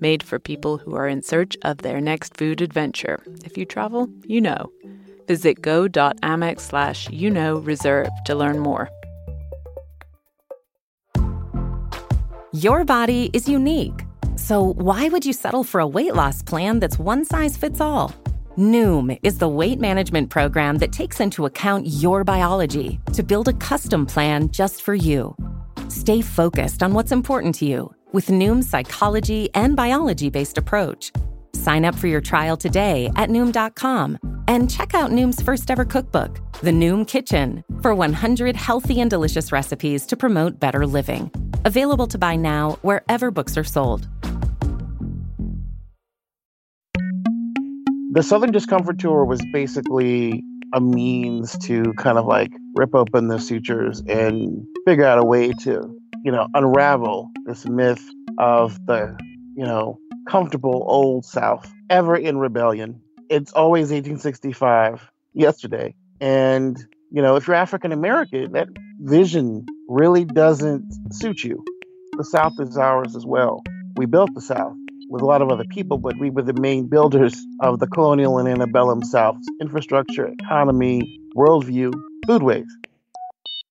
made for people who are in search of their next food adventure. If you travel, you know. Visit go.amex slash you know reserve to learn more. Your body is unique. So why would you settle for a weight loss plan that's one size fits all? Noom is the weight management program that takes into account your biology to build a custom plan just for you. Stay focused on what's important to you with Noom's psychology and biology based approach. Sign up for your trial today at Noom.com and check out Noom's first ever cookbook, The Noom Kitchen, for 100 healthy and delicious recipes to promote better living. Available to buy now wherever books are sold. The Southern Discomfort Tour was basically a means to kind of like rip open the sutures and figure out a way to, you know, unravel this myth of the, you know, comfortable old South ever in rebellion. It's always 1865 yesterday. And, you know, if you're African American, that vision really doesn't suit you. The South is ours as well. We built the South with a lot of other people, but we were the main builders of the colonial and antebellum South's infrastructure, economy, worldview, foodways.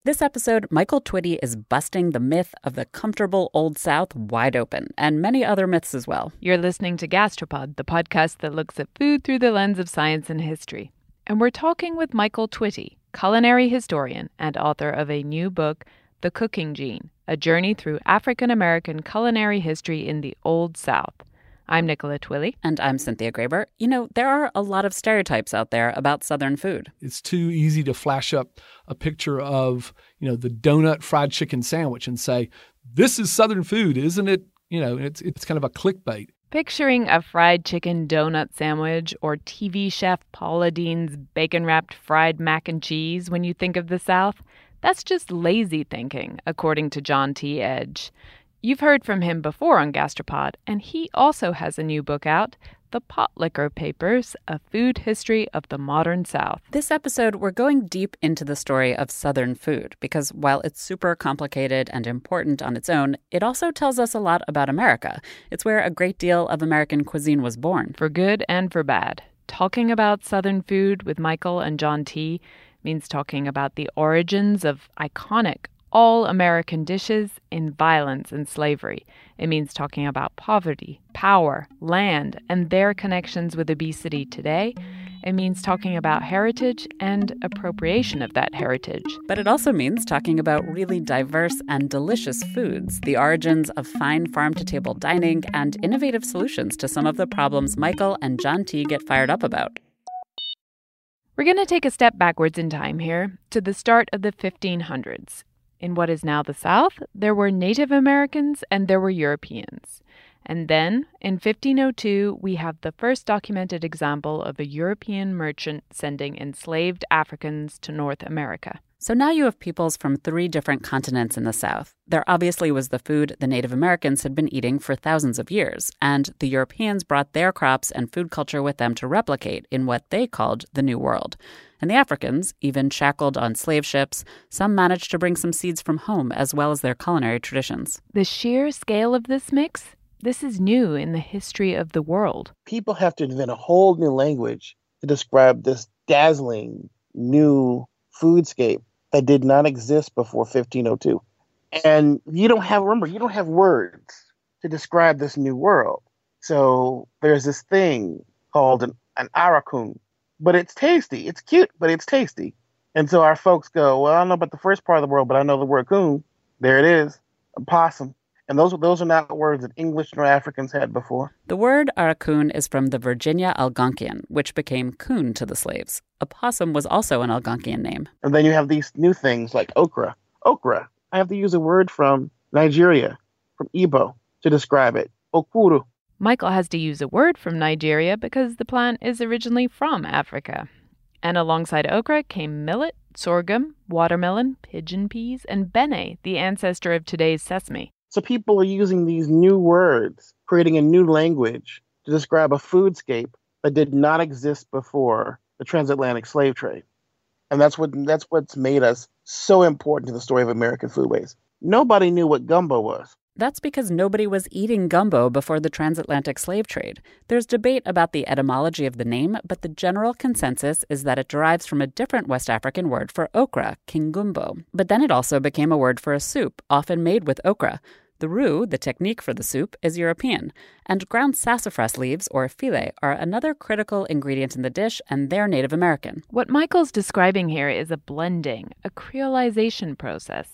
This episode, Michael Twitty is busting the myth of the comfortable Old South wide open, and many other myths as well. You're listening to Gastropod, the podcast that looks at food through the lens of science and history. And we're talking with Michael Twitty, culinary historian and author of a new book, The Cooking Gene A Journey Through African American Culinary History in the Old South. I'm Nicola Twilley. And I'm Cynthia Graber. You know, there are a lot of stereotypes out there about Southern food. It's too easy to flash up a picture of, you know, the donut fried chicken sandwich and say, this is Southern food, isn't it? You know, it's, it's kind of a clickbait. Picturing a fried chicken donut sandwich or TV chef Paula Deen's bacon wrapped fried mac and cheese when you think of the South, that's just lazy thinking, according to John T. Edge. You've heard from him before on Gastropod, and he also has a new book out, The Potlikker Papers A Food History of the Modern South. This episode, we're going deep into the story of Southern food because while it's super complicated and important on its own, it also tells us a lot about America. It's where a great deal of American cuisine was born. For good and for bad. Talking about Southern food with Michael and John T means talking about the origins of iconic all American dishes in violence and slavery. It means talking about poverty, power, land, and their connections with obesity today. It means talking about heritage and appropriation of that heritage. But it also means talking about really diverse and delicious foods, the origins of fine farm to table dining, and innovative solutions to some of the problems Michael and John T get fired up about. We're going to take a step backwards in time here to the start of the 1500s. In what is now the South, there were Native Americans and there were Europeans. And then, in 1502, we have the first documented example of a European merchant sending enslaved Africans to North America. So now you have peoples from three different continents in the South. There obviously was the food the Native Americans had been eating for thousands of years, and the Europeans brought their crops and food culture with them to replicate in what they called the New World. And the Africans, even shackled on slave ships, some managed to bring some seeds from home as well as their culinary traditions. The sheer scale of this mix, this is new in the history of the world. People have to invent a whole new language to describe this dazzling new foodscape that did not exist before 1502. And you don't have, remember, you don't have words to describe this new world. So there's this thing called an, an arakun, but it's tasty. It's cute, but it's tasty. And so our folks go, well, I don't know about the first part of the world, but I know the word coon. There it is, a possum. And those those are not words that English nor Africans had before. The word arakun is from the Virginia Algonquian, which became coon to the slaves. A possum was also an Algonquian name. And then you have these new things like okra. Okra. I have to use a word from Nigeria, from Igbo, to describe it. Okuru. Michael has to use a word from Nigeria because the plant is originally from Africa. And alongside okra came millet, sorghum, watermelon, pigeon peas, and bene, the ancestor of today's sesame. So people are using these new words, creating a new language to describe a foodscape that did not exist before the transatlantic slave trade. And that's what that's what's made us so important to the story of American foodways. Nobody knew what gumbo was. That's because nobody was eating gumbo before the transatlantic slave trade. There's debate about the etymology of the name, but the general consensus is that it derives from a different West African word for okra, kingumbo. But then it also became a word for a soup, often made with okra. The roux, the technique for the soup, is European, and ground sassafras leaves, or file, are another critical ingredient in the dish, and they're Native American. What Michael's describing here is a blending, a creolization process.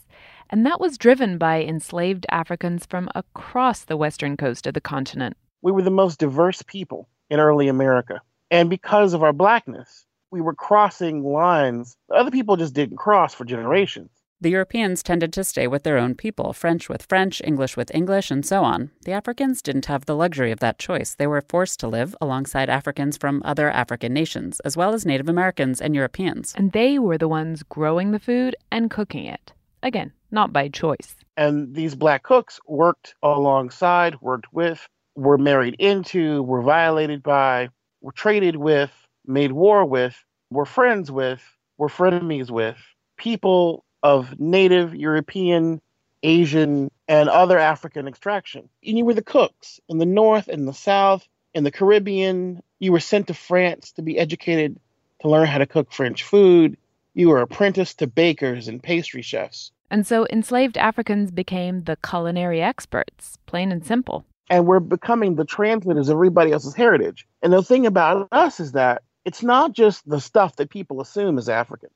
And that was driven by enslaved Africans from across the western coast of the continent. We were the most diverse people in early America. And because of our blackness, we were crossing lines other people just didn't cross for generations. The Europeans tended to stay with their own people, French with French, English with English, and so on. The Africans didn't have the luxury of that choice. They were forced to live alongside Africans from other African nations, as well as Native Americans and Europeans. And they were the ones growing the food and cooking it. Again, not by choice. And these black cooks worked alongside, worked with, were married into, were violated by, were traded with, made war with, were friends with, were frenemies with people of native European, Asian, and other African extraction. And you were the cooks in the North and the South, in the Caribbean. You were sent to France to be educated to learn how to cook French food. You were apprenticed to bakers and pastry chefs. And so enslaved Africans became the culinary experts, plain and simple. And we're becoming the translators of everybody else's heritage. And the thing about us is that it's not just the stuff that people assume is African.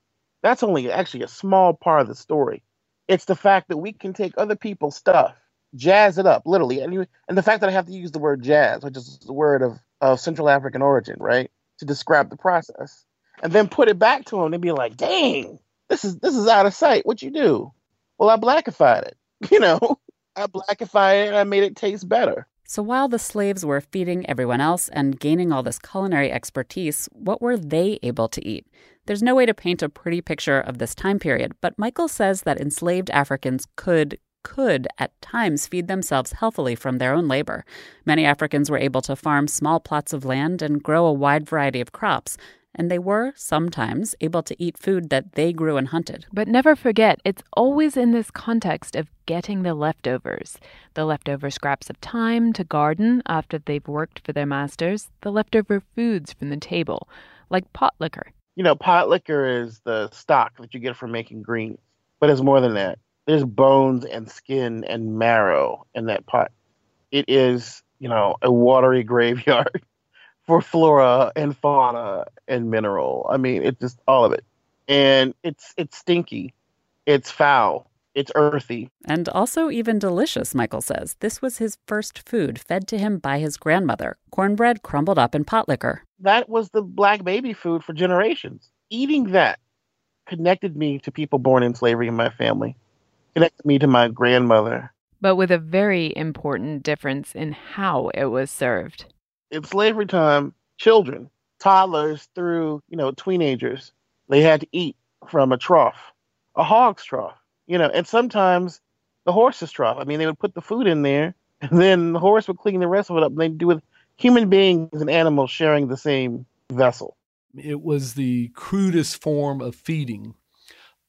That's only actually a small part of the story. It's the fact that we can take other people's stuff, jazz it up, literally. And, you, and the fact that I have to use the word jazz, which is the word of, of Central African origin, right, to describe the process, and then put it back to them and be like, dang, this is this is out of sight. What you do? Well, I blackified it. You know, I blackified it and I made it taste better. So while the slaves were feeding everyone else and gaining all this culinary expertise, what were they able to eat? There's no way to paint a pretty picture of this time period, but Michael says that enslaved Africans could could at times feed themselves healthily from their own labor. Many Africans were able to farm small plots of land and grow a wide variety of crops, and they were sometimes able to eat food that they grew and hunted. But never forget, it's always in this context of getting the leftovers the leftover scraps of time to garden after they've worked for their masters, the leftover foods from the table, like pot liquor you know, pot liquor is the stock that you get from making greens, but it's more than that. There's bones and skin and marrow in that pot. It is, you know, a watery graveyard for flora and fauna and mineral. I mean, it's just all of it. And it's it's stinky. It's foul. It's earthy. And also even delicious, Michael says. This was his first food fed to him by his grandmother cornbread crumbled up in pot liquor. That was the black baby food for generations. Eating that connected me to people born in slavery in my family, connected me to my grandmother. But with a very important difference in how it was served. In slavery time, children, toddlers through, you know, teenagers, they had to eat from a trough, a hog's trough you know, and sometimes the horse's trough. I mean, they would put the food in there, and then the horse would clean the rest of it up. And they'd do with human beings and animals sharing the same vessel. It was the crudest form of feeding.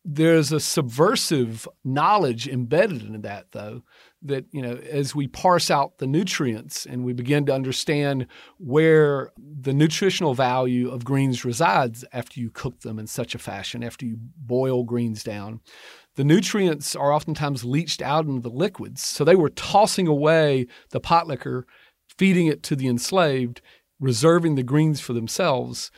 There's a subversive knowledge embedded in that, though, that you know, as we parse out the nutrients and we begin to understand where the nutritional value of greens resides after you cook them in such a fashion, after you boil greens down, the nutrients are oftentimes leached out into the liquids. So they were tossing away the pot liquor, feeding it to the enslaved, reserving the greens for themselves.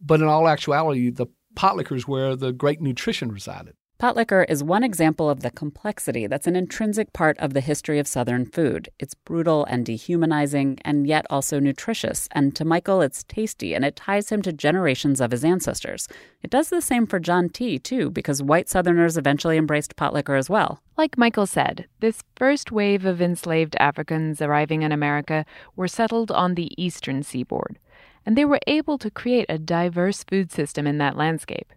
But in all actuality, the pot liquor is where the great nutrition resided. Pot liquor is one example of the complexity that's an intrinsic part of the history of Southern food. It's brutal and dehumanizing, and yet also nutritious. And to Michael, it's tasty, and it ties him to generations of his ancestors. It does the same for John T., too, because white Southerners eventually embraced pot liquor as well. Like Michael said, this first wave of enslaved Africans arriving in America were settled on the eastern seaboard. and they were able to create a diverse food system in that landscape.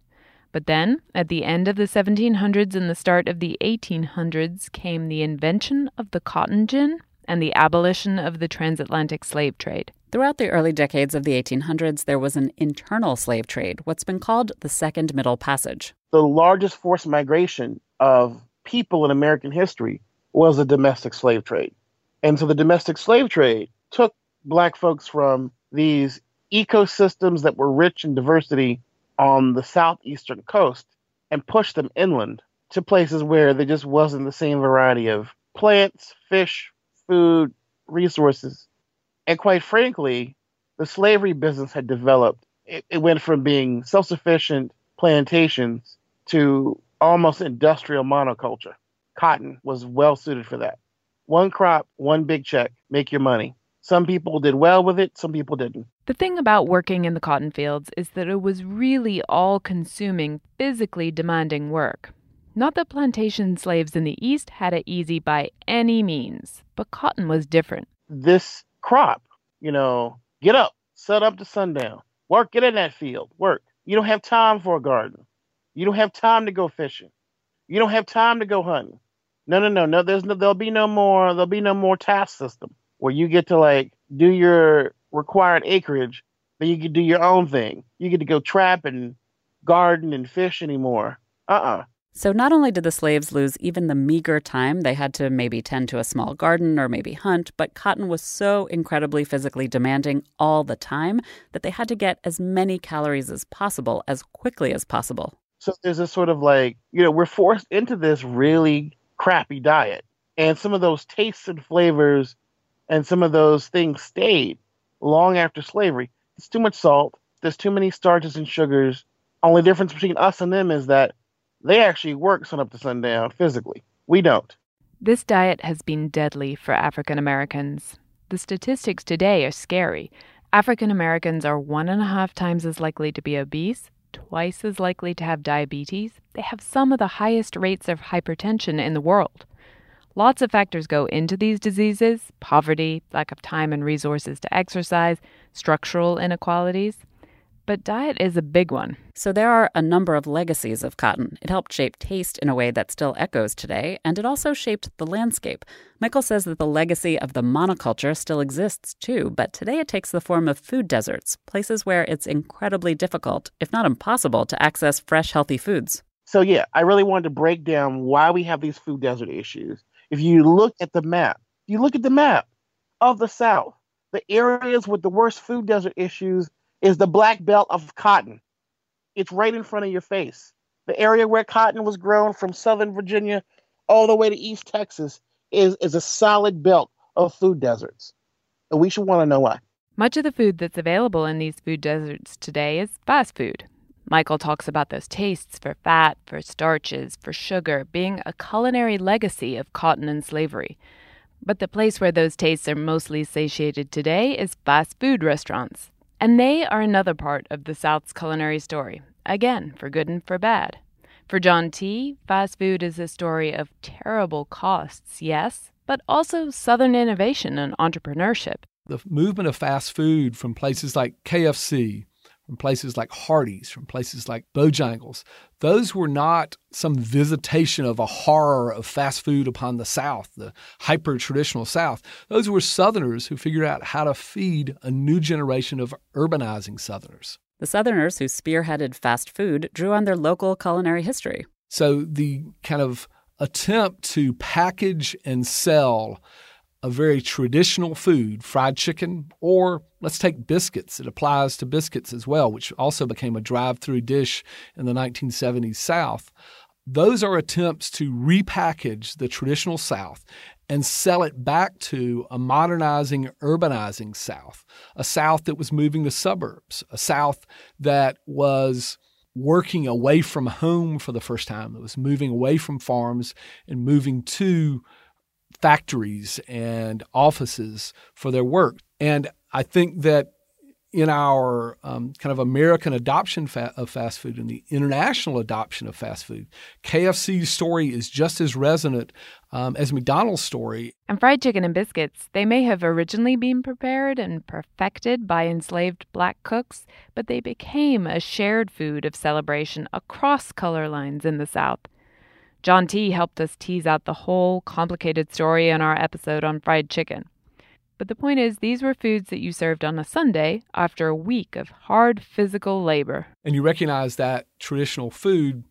But then, at the end of the 1700s and the start of the 1800s, came the invention of the cotton gin and the abolition of the transatlantic slave trade. Throughout the early decades of the 1800s, there was an internal slave trade, what's been called the Second Middle Passage. The largest forced migration of people in American history was the domestic slave trade. And so the domestic slave trade took black folks from these ecosystems that were rich in diversity on the southeastern coast and pushed them inland to places where there just wasn't the same variety of plants, fish, food, resources. And quite frankly, the slavery business had developed. It, it went from being self sufficient plantations to almost industrial monoculture. Cotton was well suited for that. One crop, one big check, make your money. Some people did well with it, some people didn't. The thing about working in the cotton fields is that it was really all consuming, physically demanding work. Not that plantation slaves in the East had it easy by any means, but cotton was different. This crop, you know, get up, set up to sundown, work, get in that field, work. You don't have time for a garden. You don't have time to go fishing. You don't have time to go hunting. No, no, no, no. There's no. There'll be no more. There'll be no more task system where you get to like do your required acreage, but you can do your own thing. You get to go trap and garden and fish anymore. Uh-uh. So not only did the slaves lose even the meager time they had to maybe tend to a small garden or maybe hunt, but cotton was so incredibly physically demanding all the time that they had to get as many calories as possible as quickly as possible. So there's a sort of like, you know, we're forced into this really crappy diet. And some of those tastes and flavors and some of those things stayed long after slavery. It's too much salt. There's too many starches and sugars. Only difference between us and them is that they actually work sun up to sundown physically. We don't. This diet has been deadly for African Americans. The statistics today are scary. African Americans are one and a half times as likely to be obese, twice as likely to have diabetes. They have some of the highest rates of hypertension in the world. Lots of factors go into these diseases poverty, lack of time and resources to exercise, structural inequalities. But diet is a big one. So there are a number of legacies of cotton. It helped shape taste in a way that still echoes today, and it also shaped the landscape. Michael says that the legacy of the monoculture still exists too, but today it takes the form of food deserts, places where it's incredibly difficult, if not impossible, to access fresh, healthy foods. So, yeah, I really wanted to break down why we have these food desert issues if you look at the map, you look at the map of the South, the areas with the worst food desert issues is the black belt of cotton. It's right in front of your face. The area where cotton was grown from southern Virginia all the way to East Texas is, is a solid belt of food deserts. And we should want to know why. Much of the food that's available in these food deserts today is fast food. Michael talks about those tastes for fat, for starches, for sugar being a culinary legacy of cotton and slavery. But the place where those tastes are mostly satiated today is fast food restaurants. And they are another part of the South's culinary story, again, for good and for bad. For John T., fast food is a story of terrible costs, yes, but also Southern innovation and entrepreneurship. The movement of fast food from places like KFC, from places like Hardee's, from places like Bojangles. Those were not some visitation of a horror of fast food upon the South, the hyper traditional South. Those were Southerners who figured out how to feed a new generation of urbanizing Southerners. The Southerners who spearheaded fast food drew on their local culinary history. So the kind of attempt to package and sell a very traditional food, fried chicken, or let's take biscuits. It applies to biscuits as well, which also became a drive through dish in the 1970s South. Those are attempts to repackage the traditional South and sell it back to a modernizing, urbanizing South, a South that was moving to suburbs, a South that was working away from home for the first time, that was moving away from farms and moving to factories and offices for their work. And I think that in our um, kind of American adoption fa- of fast food and the international adoption of fast food, KFC's story is just as resonant um, as McDonald's story. And fried chicken and biscuits, they may have originally been prepared and perfected by enslaved black cooks, but they became a shared food of celebration across color lines in the South. John T. helped us tease out the whole complicated story in our episode on fried chicken. But the point is, these were foods that you served on a Sunday after a week of hard physical labor. And you recognize that traditional food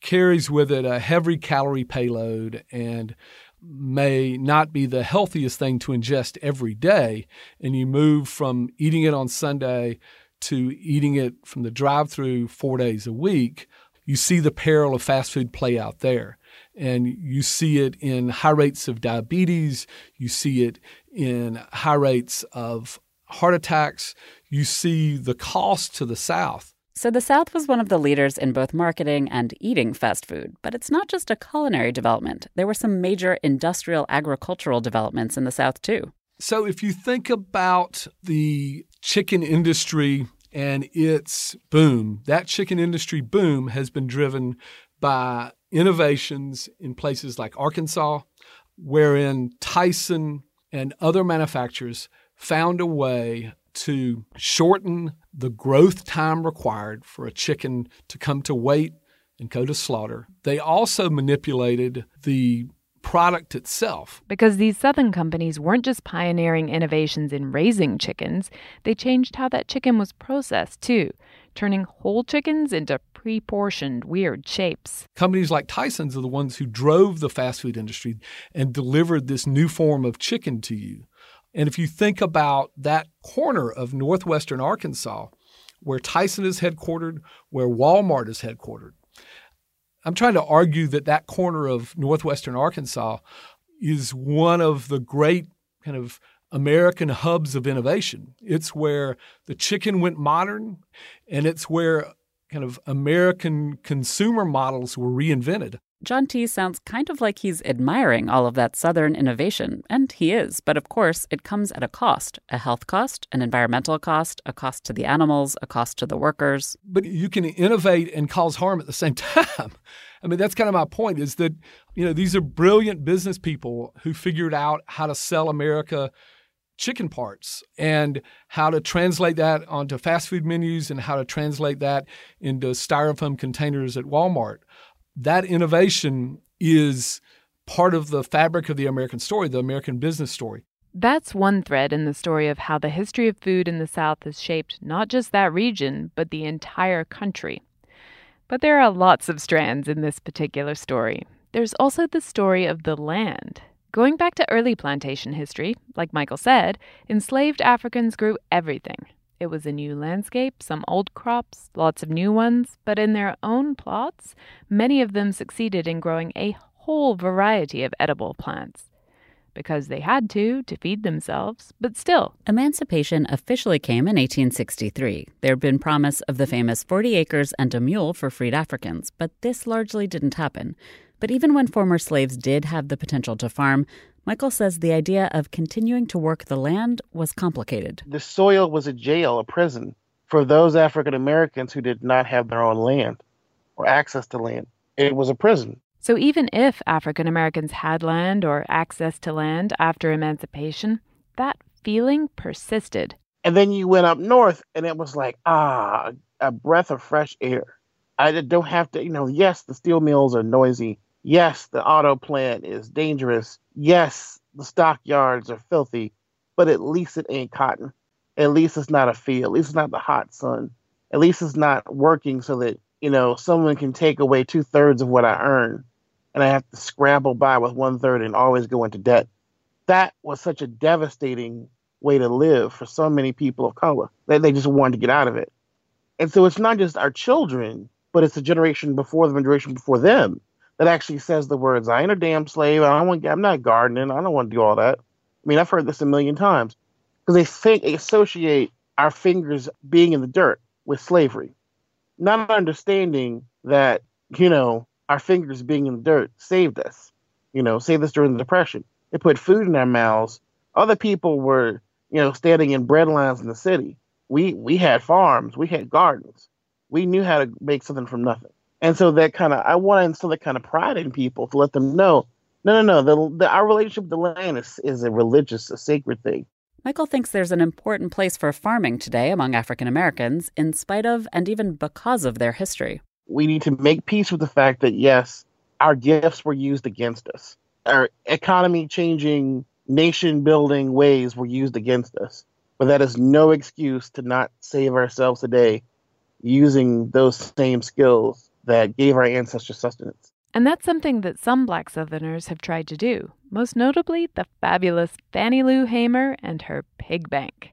carries with it a heavy calorie payload and may not be the healthiest thing to ingest every day. And you move from eating it on Sunday to eating it from the drive through four days a week. You see the peril of fast food play out there and you see it in high rates of diabetes, you see it in high rates of heart attacks, you see the cost to the South. So, the South was one of the leaders in both marketing and eating fast food. But it's not just a culinary development. There were some major industrial agricultural developments in the South, too. So, if you think about the chicken industry and its boom, that chicken industry boom has been driven by innovations in places like Arkansas, wherein Tyson and other manufacturers found a way to shorten the growth time required for a chicken to come to weight and go to slaughter. They also manipulated the product itself. Because these southern companies weren't just pioneering innovations in raising chickens, they changed how that chicken was processed too, turning whole chickens into pre-portioned weird shapes. Companies like Tyson's are the ones who drove the fast food industry and delivered this new form of chicken to you. And if you think about that corner of northwestern Arkansas, where Tyson is headquartered, where Walmart is headquartered, I'm trying to argue that that corner of northwestern Arkansas is one of the great kind of American hubs of innovation. It's where the chicken went modern, and it's where kind of American consumer models were reinvented. John T sounds kind of like he's admiring all of that Southern innovation, and he is. But of course, it comes at a cost a health cost, an environmental cost, a cost to the animals, a cost to the workers. But you can innovate and cause harm at the same time. I mean, that's kind of my point is that, you know, these are brilliant business people who figured out how to sell America chicken parts and how to translate that onto fast food menus and how to translate that into styrofoam containers at Walmart. That innovation is part of the fabric of the American story, the American business story. That's one thread in the story of how the history of food in the South has shaped not just that region, but the entire country. But there are lots of strands in this particular story. There's also the story of the land Going back to early plantation history, like Michael said, enslaved Africans grew everything. It was a new landscape, some old crops, lots of new ones, but in their own plots, many of them succeeded in growing a whole variety of edible plants. Because they had to, to feed themselves, but still. Emancipation officially came in 1863. There had been promise of the famous 40 acres and a mule for freed Africans, but this largely didn't happen. But even when former slaves did have the potential to farm, Michael says the idea of continuing to work the land was complicated. The soil was a jail, a prison for those African Americans who did not have their own land or access to land. It was a prison. So even if African Americans had land or access to land after emancipation, that feeling persisted. And then you went up north and it was like, ah, a breath of fresh air. I don't have to, you know, yes, the steel mills are noisy Yes, the auto plant is dangerous. Yes, the stockyards are filthy, but at least it ain't cotton. At least it's not a field. At least it's not the hot sun. At least it's not working so that, you know, someone can take away two thirds of what I earn and I have to scramble by with one third and always go into debt. That was such a devastating way to live for so many people of color that they just wanted to get out of it. And so it's not just our children, but it's the generation before them, and generation before them that actually says the words, I ain't a damn slave. I don't want, I'm not gardening. I don't want to do all that. I mean, I've heard this a million times because they think they associate our fingers being in the dirt with slavery, not understanding that, you know, our fingers being in the dirt saved us, you know, saved us during the Depression. It put food in our mouths. Other people were, you know, standing in bread lines in the city we we had farms, we had gardens, we knew how to make something from nothing. And so that kind of I want to instill that kind of pride in people to let them know, no, no, no, the, the our relationship with the land is is a religious, a sacred thing. Michael thinks there's an important place for farming today among African Americans, in spite of and even because of their history. We need to make peace with the fact that, yes, our gifts were used against us. Our economy changing, nation building ways were used against us. But that is no excuse to not save ourselves today using those same skills that gave our ancestors sustenance. And that's something that some black Southerners have tried to do, most notably the fabulous Fannie Lou Hamer and her pig bank.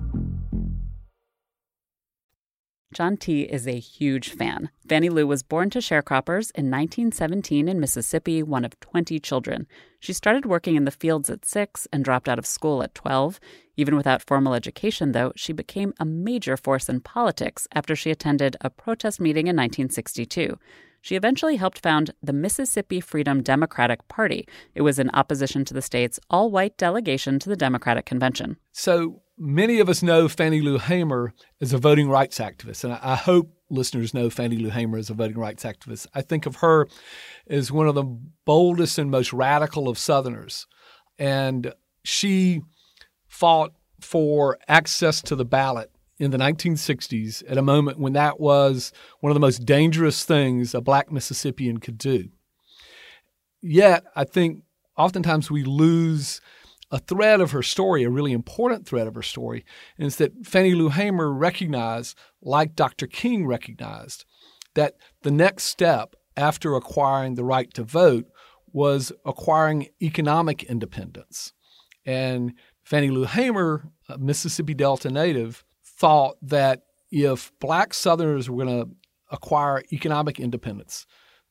John T. is a huge fan. Fannie Lou was born to sharecroppers in 1917 in Mississippi, one of 20 children. She started working in the fields at six and dropped out of school at 12. Even without formal education, though, she became a major force in politics after she attended a protest meeting in 1962. She eventually helped found the Mississippi Freedom Democratic Party. It was in opposition to the state's all white delegation to the Democratic Convention. So many of us know Fannie Lou Hamer as a voting rights activist, and I hope listeners know Fannie Lou Hamer as a voting rights activist. I think of her as one of the boldest and most radical of Southerners. And she fought for access to the ballot in the 1960s at a moment when that was one of the most dangerous things a black Mississippian could do. Yet, I think oftentimes we lose a thread of her story, a really important thread of her story, it's that Fannie Lou Hamer recognized, like Dr. King recognized, that the next step after acquiring the right to vote was acquiring economic independence. And Fannie Lou Hamer, a Mississippi Delta native, thought that if black Southerners were going to acquire economic independence,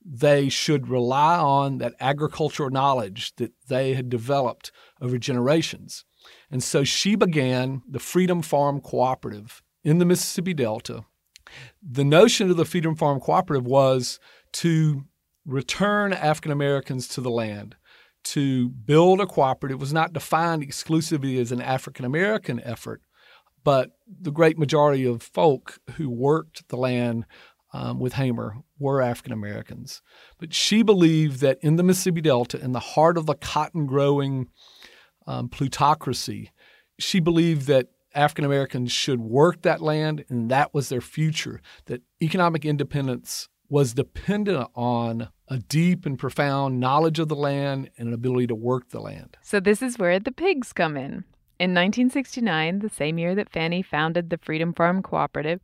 they should rely on that agricultural knowledge that they had developed over generations. And so she began the Freedom Farm Cooperative in the Mississippi Delta. The notion of the Freedom Farm Cooperative was to return African Americans to the land, to build a cooperative. It was not defined exclusively as an African American effort, but the great majority of folk who worked the land um, with Hamer were African Americans. But she believed that in the Mississippi Delta, in the heart of the cotton growing um, plutocracy, she believed that African Americans should work that land and that was their future, that economic independence was dependent on a deep and profound knowledge of the land and an ability to work the land. So, this is where the pigs come in. In 1969, the same year that Fannie founded the Freedom Farm Cooperative,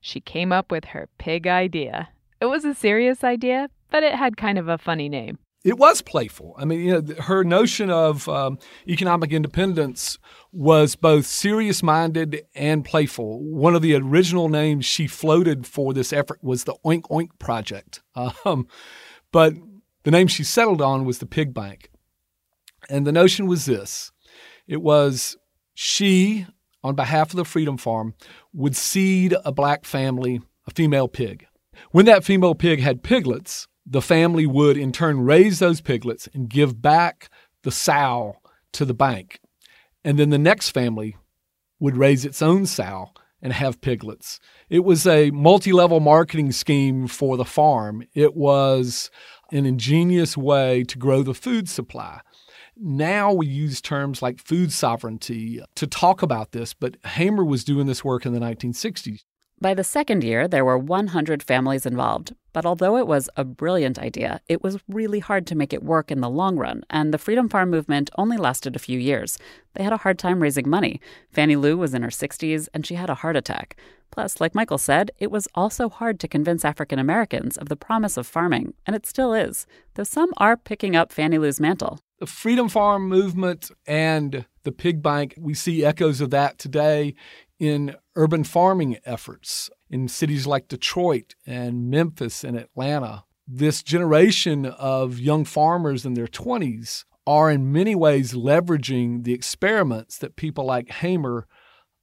she came up with her pig idea. It was a serious idea, but it had kind of a funny name. It was playful. I mean, you know, her notion of um, economic independence was both serious minded and playful. One of the original names she floated for this effort was the Oink Oink Project. Um, but the name she settled on was the Pig Bank. And the notion was this it was she, on behalf of the Freedom Farm, would seed a black family a female pig. When that female pig had piglets, the family would in turn raise those piglets and give back the sow to the bank. And then the next family would raise its own sow and have piglets. It was a multi level marketing scheme for the farm. It was an ingenious way to grow the food supply. Now we use terms like food sovereignty to talk about this, but Hamer was doing this work in the 1960s. By the second year, there were 100 families involved. But although it was a brilliant idea, it was really hard to make it work in the long run, and the Freedom Farm movement only lasted a few years. They had a hard time raising money. Fannie Lou was in her 60s, and she had a heart attack. Plus, like Michael said, it was also hard to convince African Americans of the promise of farming, and it still is, though some are picking up Fannie Lou's mantle. The Freedom Farm movement and the pig bank, we see echoes of that today in urban farming efforts in cities like Detroit and Memphis and Atlanta. This generation of young farmers in their 20s are in many ways leveraging the experiments that people like Hamer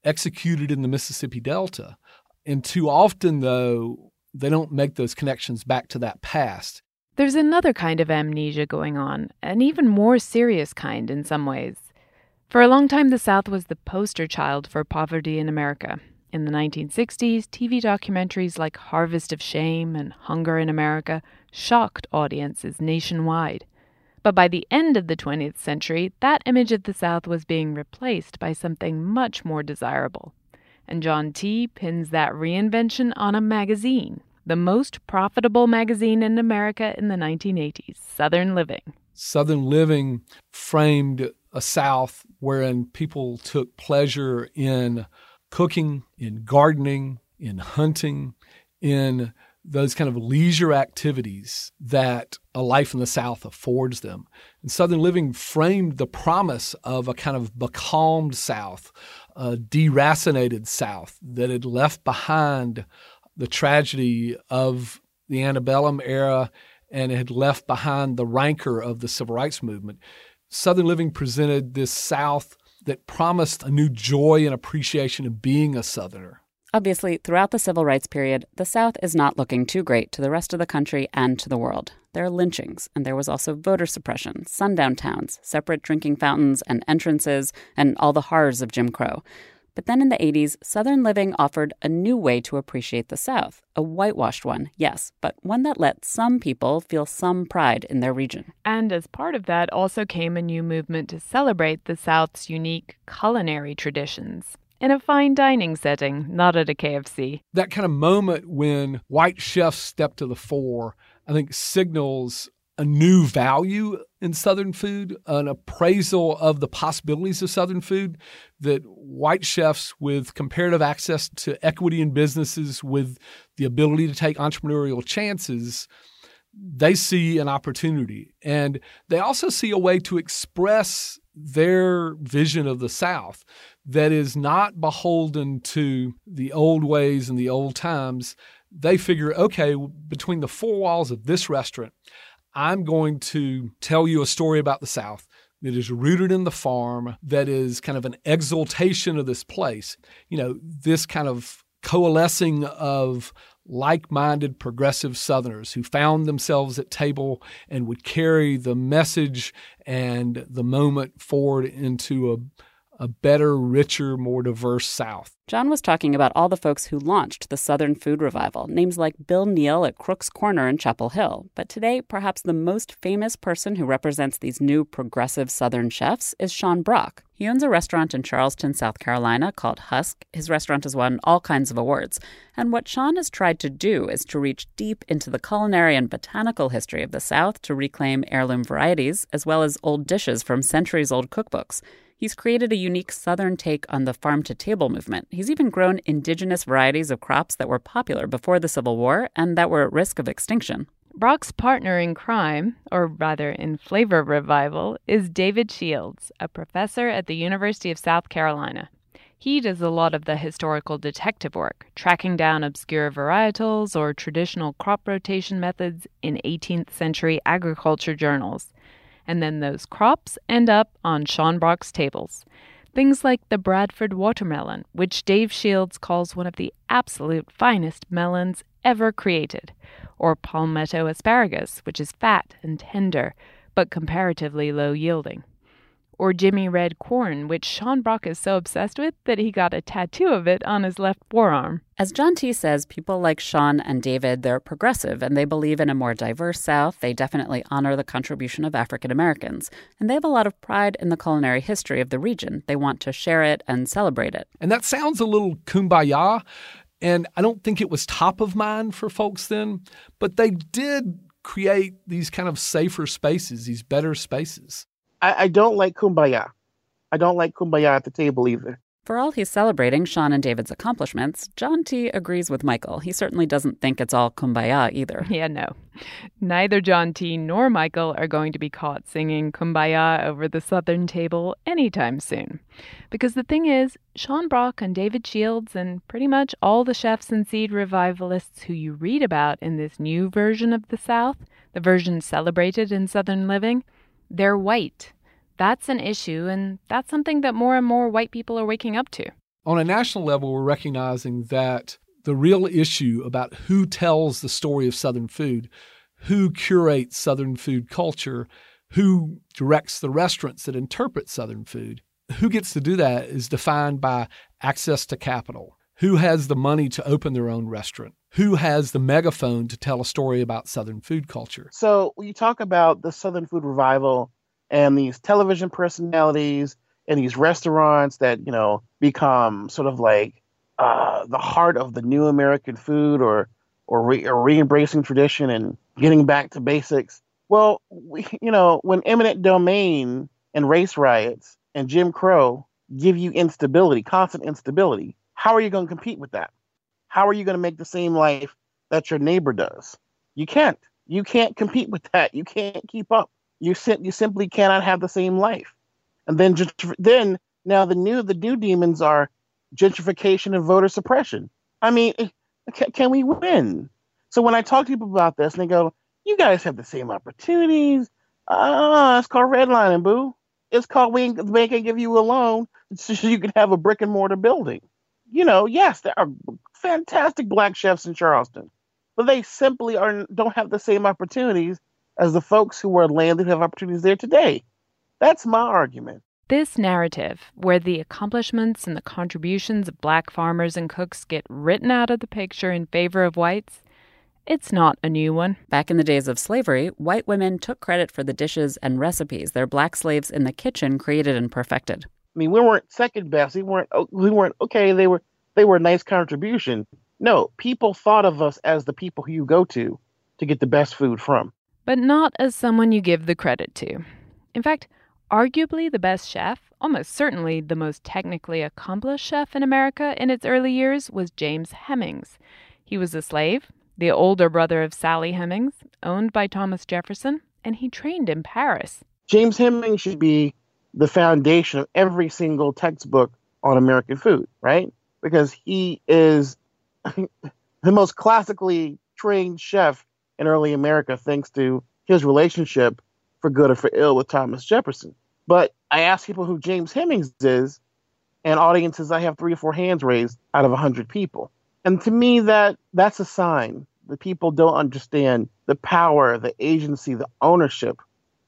executed in the Mississippi Delta. And too often, though, they don't make those connections back to that past. There's another kind of amnesia going on, an even more serious kind in some ways. For a long time, the South was the poster child for poverty in America. In the 1960s, TV documentaries like Harvest of Shame and Hunger in America shocked audiences nationwide. But by the end of the 20th century, that image of the South was being replaced by something much more desirable. And John T. pins that reinvention on a magazine, the most profitable magazine in America in the 1980s, Southern Living. Southern Living framed a South wherein people took pleasure in cooking, in gardening, in hunting, in those kind of leisure activities that a life in the South affords them. And Southern Living framed the promise of a kind of becalmed South, a deracinated South that had left behind the tragedy of the antebellum era and had left behind the rancor of the civil rights movement. Southern Living presented this South that promised a new joy and appreciation of being a Southerner. Obviously, throughout the civil rights period, the South is not looking too great to the rest of the country and to the world. There are lynchings, and there was also voter suppression, sundown towns, separate drinking fountains and entrances, and all the horrors of Jim Crow. But then in the 80s, Southern Living offered a new way to appreciate the South. A whitewashed one, yes, but one that let some people feel some pride in their region. And as part of that, also came a new movement to celebrate the South's unique culinary traditions. In a fine dining setting, not at a KFC. That kind of moment when white chefs step to the fore, I think signals a new value in Southern food, an appraisal of the possibilities of Southern food, that white chefs with comparative access to equity in businesses, with the ability to take entrepreneurial chances, they see an opportunity. And they also see a way to express their vision of the South that is not beholden to the old ways and the old times. They figure, okay, between the four walls of this restaurant, I'm going to tell you a story about the South that is rooted in the farm, that is kind of an exaltation of this place. You know, this kind of coalescing of like minded progressive Southerners who found themselves at table and would carry the message and the moment forward into a a better, richer, more diverse South. John was talking about all the folks who launched the Southern food revival, names like Bill Neal at Crook's Corner in Chapel Hill. But today, perhaps the most famous person who represents these new progressive Southern chefs is Sean Brock. He owns a restaurant in Charleston, South Carolina called Husk. His restaurant has won all kinds of awards. And what Sean has tried to do is to reach deep into the culinary and botanical history of the South to reclaim heirloom varieties, as well as old dishes from centuries old cookbooks. He's created a unique Southern take on the farm to table movement. He's even grown indigenous varieties of crops that were popular before the Civil War and that were at risk of extinction. Brock's partner in crime, or rather in flavor revival, is David Shields, a professor at the University of South Carolina. He does a lot of the historical detective work, tracking down obscure varietals or traditional crop rotation methods in 18th century agriculture journals and then those crops end up on Sean Brock's tables. Things like the Bradford watermelon, which Dave Shields calls one of the absolute finest melons ever created, or palmetto asparagus, which is fat and tender, but comparatively low yielding or Jimmy Red corn, which Sean Brock is so obsessed with that he got a tattoo of it on his left forearm. As John T says, people like Sean and David, they're progressive and they believe in a more diverse South. They definitely honor the contribution of African Americans. And they have a lot of pride in the culinary history of the region. They want to share it and celebrate it. And that sounds a little kumbaya. And I don't think it was top of mind for folks then, but they did create these kind of safer spaces, these better spaces. I, I don't like kumbaya. I don't like kumbaya at the table either. For all he's celebrating Sean and David's accomplishments, John T agrees with Michael. He certainly doesn't think it's all kumbaya either. Yeah, no. Neither John T nor Michael are going to be caught singing kumbaya over the southern table anytime soon. Because the thing is, Sean Brock and David Shields and pretty much all the chefs and seed revivalists who you read about in this new version of the South, the version celebrated in Southern living, they're white. That's an issue, and that's something that more and more white people are waking up to. On a national level, we're recognizing that the real issue about who tells the story of Southern food, who curates Southern food culture, who directs the restaurants that interpret Southern food, who gets to do that is defined by access to capital. Who has the money to open their own restaurant? Who has the megaphone to tell a story about Southern food culture? So, you talk about the Southern food revival and these television personalities and these restaurants that, you know, become sort of like uh, the heart of the new American food or, or, re- or re-embracing tradition and getting back to basics. Well, we, you know, when eminent domain and race riots and Jim Crow give you instability, constant instability, how are you going to compete with that? How are you going to make the same life that your neighbor does? You can't. You can't compete with that. You can't keep up. You sim- you simply cannot have the same life. And then just then now the new the new demons are gentrification and voter suppression. I mean, eh, can, can we win? So when I talk to people about this, and they go, "You guys have the same opportunities." Ah, uh, it's called redlining, boo. It's called we ain't, we can't give you a loan so you can have a brick and mortar building you know, yes, there are fantastic black chefs in Charleston, but they simply are don't have the same opportunities as the folks who were landed who have opportunities there today. That's my argument. This narrative, where the accomplishments and the contributions of black farmers and cooks get written out of the picture in favor of whites, it's not a new one. Back in the days of slavery, white women took credit for the dishes and recipes their black slaves in the kitchen created and perfected. I mean, we weren't second best. We weren't. We weren't okay. They were. They were a nice contribution. No, people thought of us as the people who you go to to get the best food from. But not as someone you give the credit to. In fact, arguably the best chef, almost certainly the most technically accomplished chef in America in its early years, was James Hemings. He was a slave, the older brother of Sally Hemings, owned by Thomas Jefferson, and he trained in Paris. James Hemings should be the foundation of every single textbook on American food, right? Because he is the most classically trained chef in early America, thanks to his relationship, for good or for ill, with Thomas Jefferson. But I ask people who James Hemings is, and audiences, I have three or four hands raised out of a hundred people. And to me, that that's a sign that people don't understand the power, the agency, the ownership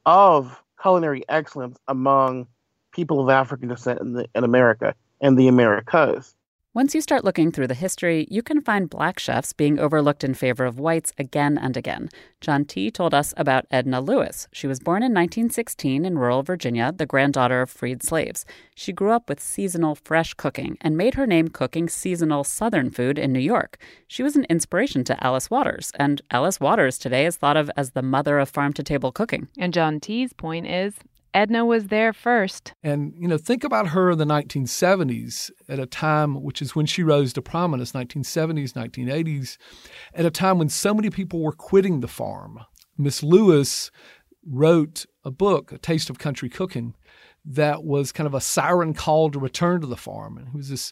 of culinary excellence among people of African descent in, the, in America and the Americas. Once you start looking through the history, you can find black chefs being overlooked in favor of whites again and again. John T. told us about Edna Lewis. She was born in 1916 in rural Virginia, the granddaughter of freed slaves. She grew up with seasonal, fresh cooking and made her name cooking seasonal Southern food in New York. She was an inspiration to Alice Waters, and Alice Waters today is thought of as the mother of farm to table cooking. And John T.'s point is Edna was there first. And, you know, think about her in the 1970s at a time, which is when she rose to prominence, 1970s, 1980s, at a time when so many people were quitting the farm. Miss Lewis wrote a book, A Taste of Country Cooking, that was kind of a siren call to return to the farm. And it was this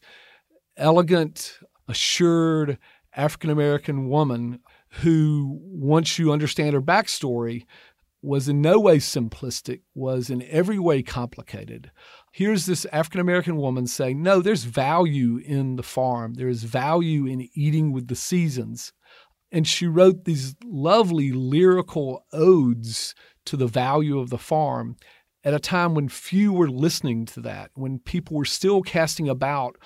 elegant, assured African American woman who, once you understand her backstory, was in no way simplistic, was in every way complicated. Here's this African American woman saying, No, there's value in the farm, there's value in eating with the seasons. And she wrote these lovely lyrical odes to the value of the farm at a time when few were listening to that, when people were still casting about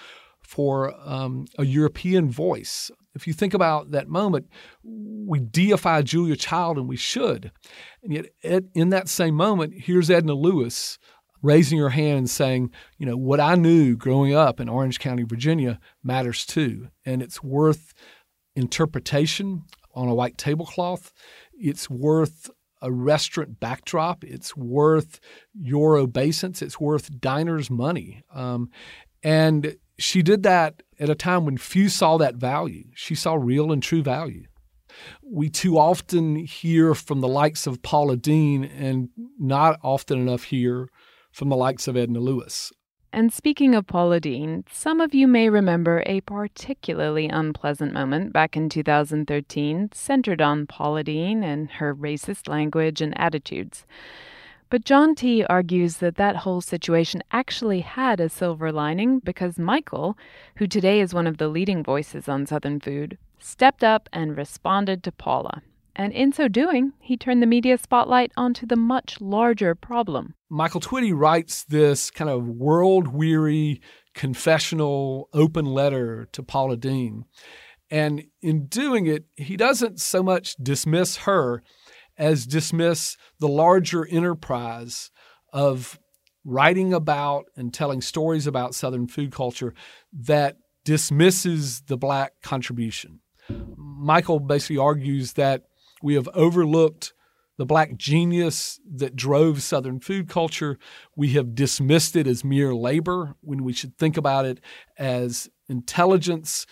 for um, a European voice. If you think about that moment, we deify Julia Child, and we should. And yet, in that same moment, here's Edna Lewis raising her hand and saying, you know, what I knew growing up in Orange County, Virginia matters too. And it's worth interpretation on a white tablecloth. It's worth a restaurant backdrop. It's worth your obeisance. It's worth diners' money. Um, and she did that at a time when few saw that value. She saw real and true value. We too often hear from the likes of Paula Deen and not often enough hear from the likes of Edna Lewis. And speaking of Paula Deen, some of you may remember a particularly unpleasant moment back in 2013 centered on Paula Deen and her racist language and attitudes. But John T. argues that that whole situation actually had a silver lining because Michael, who today is one of the leading voices on Southern food, stepped up and responded to Paula. And in so doing, he turned the media spotlight onto the much larger problem. Michael Twitty writes this kind of world weary, confessional, open letter to Paula Deen. And in doing it, he doesn't so much dismiss her as dismiss the larger enterprise of writing about and telling stories about Southern food culture that dismisses the black contribution. Michael basically argues that we have overlooked the black genius that drove Southern food culture. We have dismissed it as mere labor when we should think about it as intelligence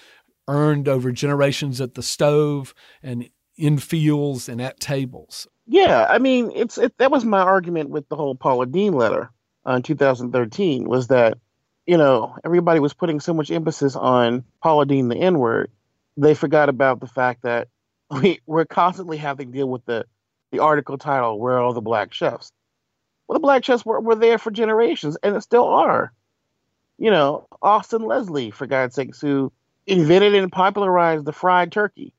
earned over generations at the stove and in fields and at tables. Yeah, I mean, it's it, that was my argument with the whole Paula Deen letter uh, in 2013 was that you know everybody was putting so much emphasis on Paula Deen the N word, they forgot about the fact that we we're constantly having to deal with the the article title "Where are all the black chefs?" Well, the black chefs were, were there for generations, and it still are. You know, Austin Leslie, for God's sakes, who invented and popularized the fried turkey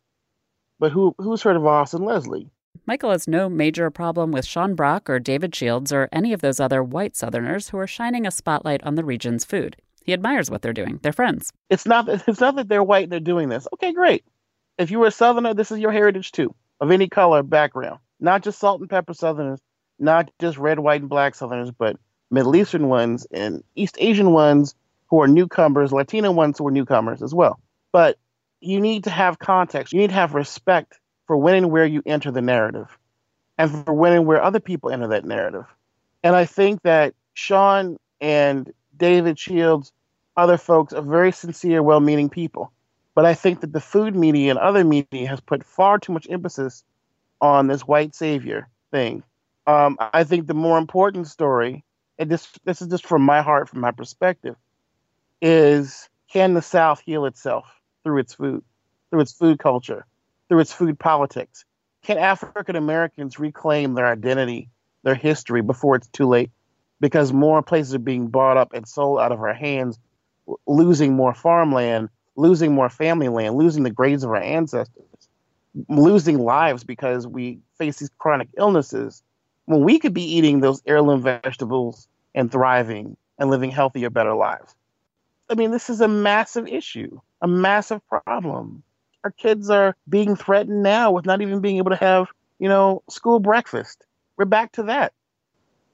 but who who's heard of Austin Leslie? Michael has no major problem with Sean Brock or David Shields or any of those other white Southerners who are shining a spotlight on the region's food. He admires what they're doing. They're friends. It's not that it's not that they're white and they're doing this. Okay, great. If you were a Southerner, this is your heritage too, of any color background. Not just salt and pepper Southerners, not just red, white, and black Southerners, but Middle Eastern ones and East Asian ones who are newcomers, Latino ones who are newcomers as well. But you need to have context. You need to have respect for when and where you enter the narrative and for when and where other people enter that narrative. And I think that Sean and David Shields, other folks, are very sincere, well meaning people. But I think that the food media and other media has put far too much emphasis on this white savior thing. Um, I think the more important story, and this this is just from my heart, from my perspective, is can the South heal itself? Through its food, through its food culture, through its food politics? Can African Americans reclaim their identity, their history before it's too late? Because more places are being bought up and sold out of our hands, losing more farmland, losing more family land, losing the graves of our ancestors, losing lives because we face these chronic illnesses when we could be eating those heirloom vegetables and thriving and living healthier, better lives. I mean, this is a massive issue a massive problem. Our kids are being threatened now with not even being able to have, you know, school breakfast. We're back to that.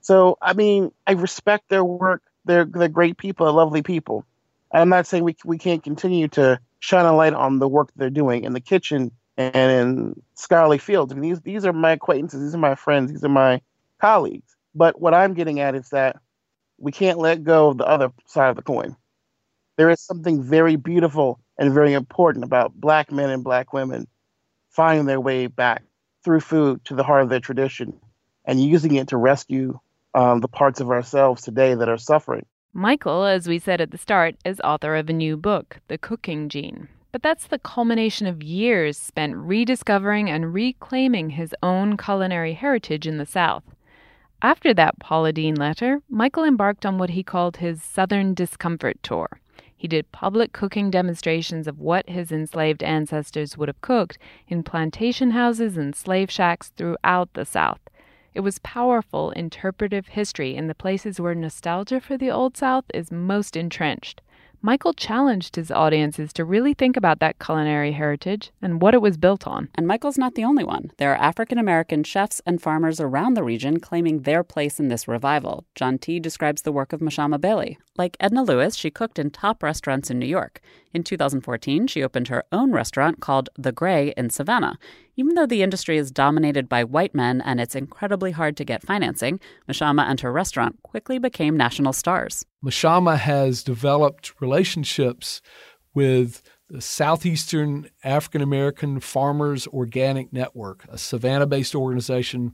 So, I mean, I respect their work. They're, they're great people, lovely people. I'm not saying we, we can't continue to shine a light on the work they're doing in the kitchen and in scholarly fields. I mean, these, these are my acquaintances, these are my friends, these are my colleagues. But what I'm getting at is that we can't let go of the other side of the coin. There is something very beautiful and very important about black men and black women finding their way back through food to the heart of their tradition and using it to rescue um, the parts of ourselves today that are suffering. Michael, as we said at the start, is author of a new book, The Cooking Gene. But that's the culmination of years spent rediscovering and reclaiming his own culinary heritage in the South. After that Paula Deen letter, Michael embarked on what he called his Southern Discomfort Tour. He did public cooking demonstrations of what his enslaved ancestors would have cooked in plantation houses and slave shacks throughout the South. It was powerful interpretive history in the places where nostalgia for the Old South is most entrenched. Michael challenged his audiences to really think about that culinary heritage and what it was built on. And Michael's not the only one. There are African American chefs and farmers around the region claiming their place in this revival. John T. describes the work of Mashama Bailey. Like Edna Lewis, she cooked in top restaurants in New York. In 2014, she opened her own restaurant called The Gray in Savannah. Even though the industry is dominated by white men and it's incredibly hard to get financing, Mashama and her restaurant quickly became national stars. Mashama has developed relationships with the Southeastern African American Farmers Organic Network, a Savannah based organization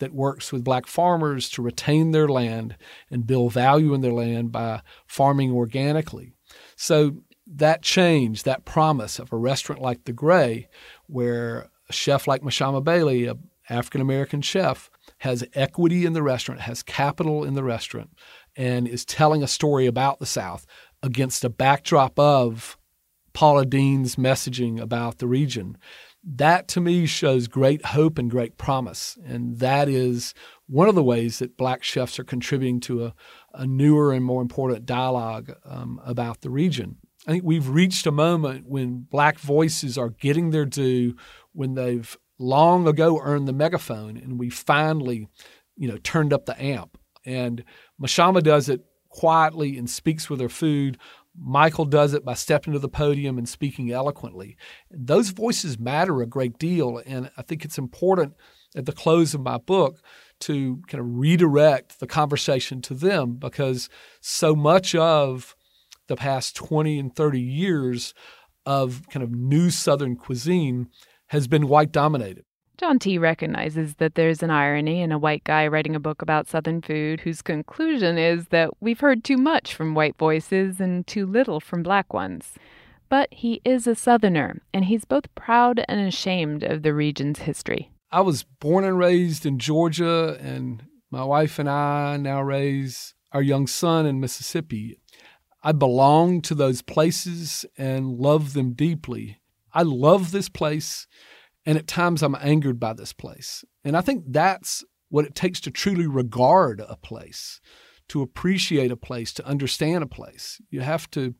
that works with black farmers to retain their land and build value in their land by farming organically. So that change, that promise of a restaurant like the Gray, where a chef like Mashama Bailey, a African American chef, has equity in the restaurant, has capital in the restaurant, and is telling a story about the South against a backdrop of Paula Deen's messaging about the region. That to me shows great hope and great promise. And that is one of the ways that black chefs are contributing to a, a newer and more important dialogue um, about the region. I think we've reached a moment when black voices are getting their due when they've long ago earned the megaphone and we finally, you know, turned up the amp. And Mashama does it quietly and speaks with her food. Michael does it by stepping to the podium and speaking eloquently. Those voices matter a great deal. And I think it's important at the close of my book to kind of redirect the conversation to them because so much of the past 20 and 30 years of kind of new Southern cuisine has been white dominated. John T. recognizes that there's an irony in a white guy writing a book about Southern food whose conclusion is that we've heard too much from white voices and too little from black ones. But he is a Southerner, and he's both proud and ashamed of the region's history. I was born and raised in Georgia, and my wife and I now raise our young son in Mississippi. I belong to those places and love them deeply. I love this place, and at times I'm angered by this place. And I think that's what it takes to truly regard a place, to appreciate a place, to understand a place. You have to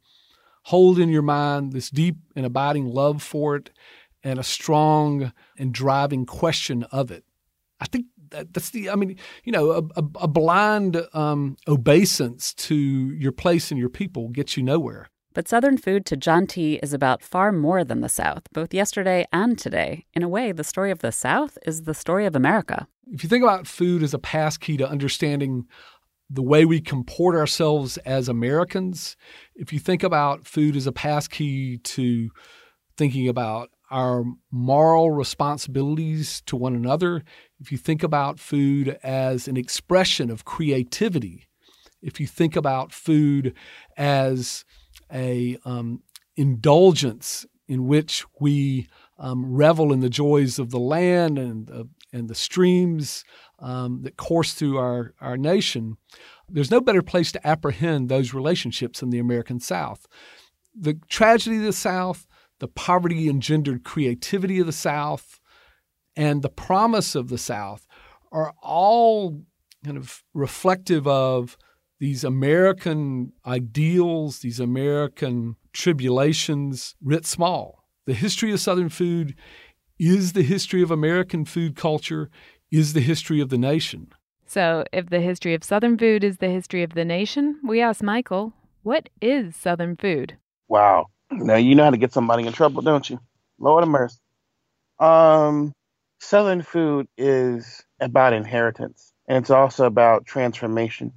hold in your mind this deep and abiding love for it and a strong and driving question of it. I think that's the i mean you know a, a, a blind um, obeisance to your place and your people gets you nowhere but Southern food to John T is about far more than the South, both yesterday and today. In a way, the story of the South is the story of America. If you think about food as a passkey to understanding the way we comport ourselves as Americans, if you think about food as a passkey to thinking about our moral responsibilities to one another, if you think about food as an expression of creativity, if you think about food as a um, indulgence in which we um, revel in the joys of the land and the, and the streams um, that course through our, our nation, there's no better place to apprehend those relationships in the American South. The tragedy of the South, the poverty engendered creativity of the South, and the promise of the South are all kind of reflective of these American ideals, these American tribulations writ small. The history of Southern food is the history of American food culture, is the history of the nation. So, if the history of Southern food is the history of the nation, we ask Michael, what is Southern food? Wow. Now you know how to get somebody in trouble, don't you? Lord of mercy. Um, Southern food is about inheritance. and it's also about transformation.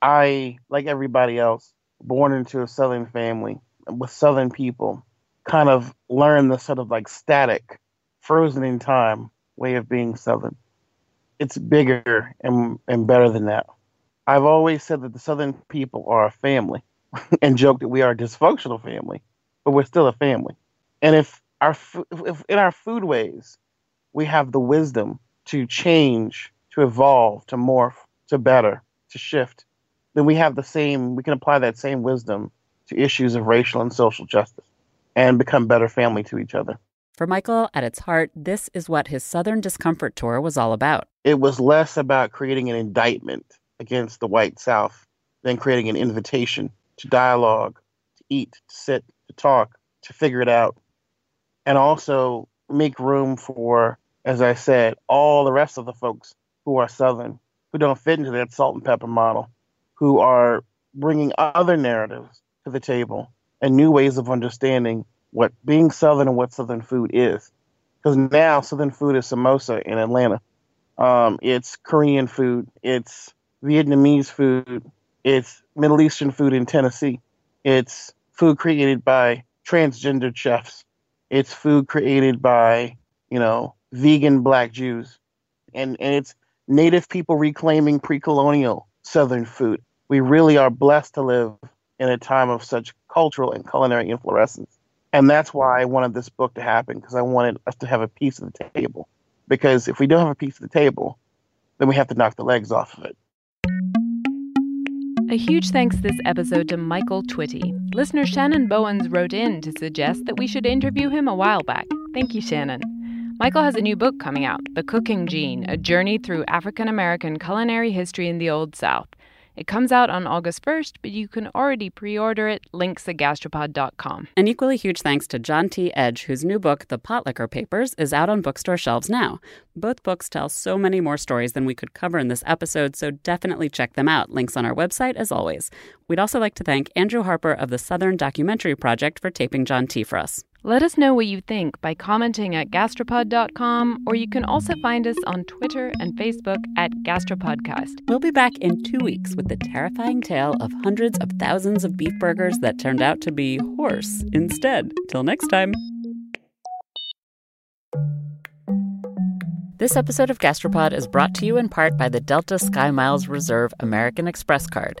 I, like everybody else, born into a Southern family with Southern people, kind of learned the sort of like static, frozen in time way of being Southern. It's bigger and, and better than that. I've always said that the Southern people are a family and joked that we are a dysfunctional family, but we're still a family. And if our if in our foodways we have the wisdom to change, to evolve, to morph, to better, to shift, then we have the same. We can apply that same wisdom to issues of racial and social justice, and become better family to each other. For Michael, at its heart, this is what his Southern Discomfort Tour was all about. It was less about creating an indictment against the white South than creating an invitation to dialogue, to eat, to sit, to talk, to figure it out, and also make room for, as I said, all the rest of the folks who are Southern, who don't fit into that salt and pepper model, who are bringing other narratives to the table and new ways of understanding what being Southern and what Southern food is. Because now Southern food is samosa in Atlanta. Um, it's Korean food. It's Vietnamese food. It's Middle Eastern food in Tennessee. It's food created by transgendered chefs. It's food created by, you know, vegan black Jews. And, and it's native people reclaiming pre colonial Southern food. We really are blessed to live in a time of such cultural and culinary inflorescence. And that's why I wanted this book to happen because I wanted us to have a piece of the table. Because if we don't have a piece of the table, then we have to knock the legs off of it. A huge thanks this episode to Michael Twitty. Listener Shannon Bowens wrote in to suggest that we should interview him a while back. Thank you, Shannon. Michael has a new book coming out, The Cooking Gene A Journey Through African American Culinary History in the Old South. It comes out on August 1st, but you can already pre order it. Links at gastropod.com. An equally huge thanks to John T. Edge, whose new book, The Potlikker Papers, is out on bookstore shelves now. Both books tell so many more stories than we could cover in this episode, so definitely check them out. Links on our website, as always. We'd also like to thank Andrew Harper of the Southern Documentary Project for taping John T. for us. Let us know what you think by commenting at gastropod.com, or you can also find us on Twitter and Facebook at Gastropodcast. We'll be back in two weeks with the terrifying tale of hundreds of thousands of beef burgers that turned out to be horse instead. Till next time. This episode of Gastropod is brought to you in part by the Delta Sky Miles Reserve American Express card.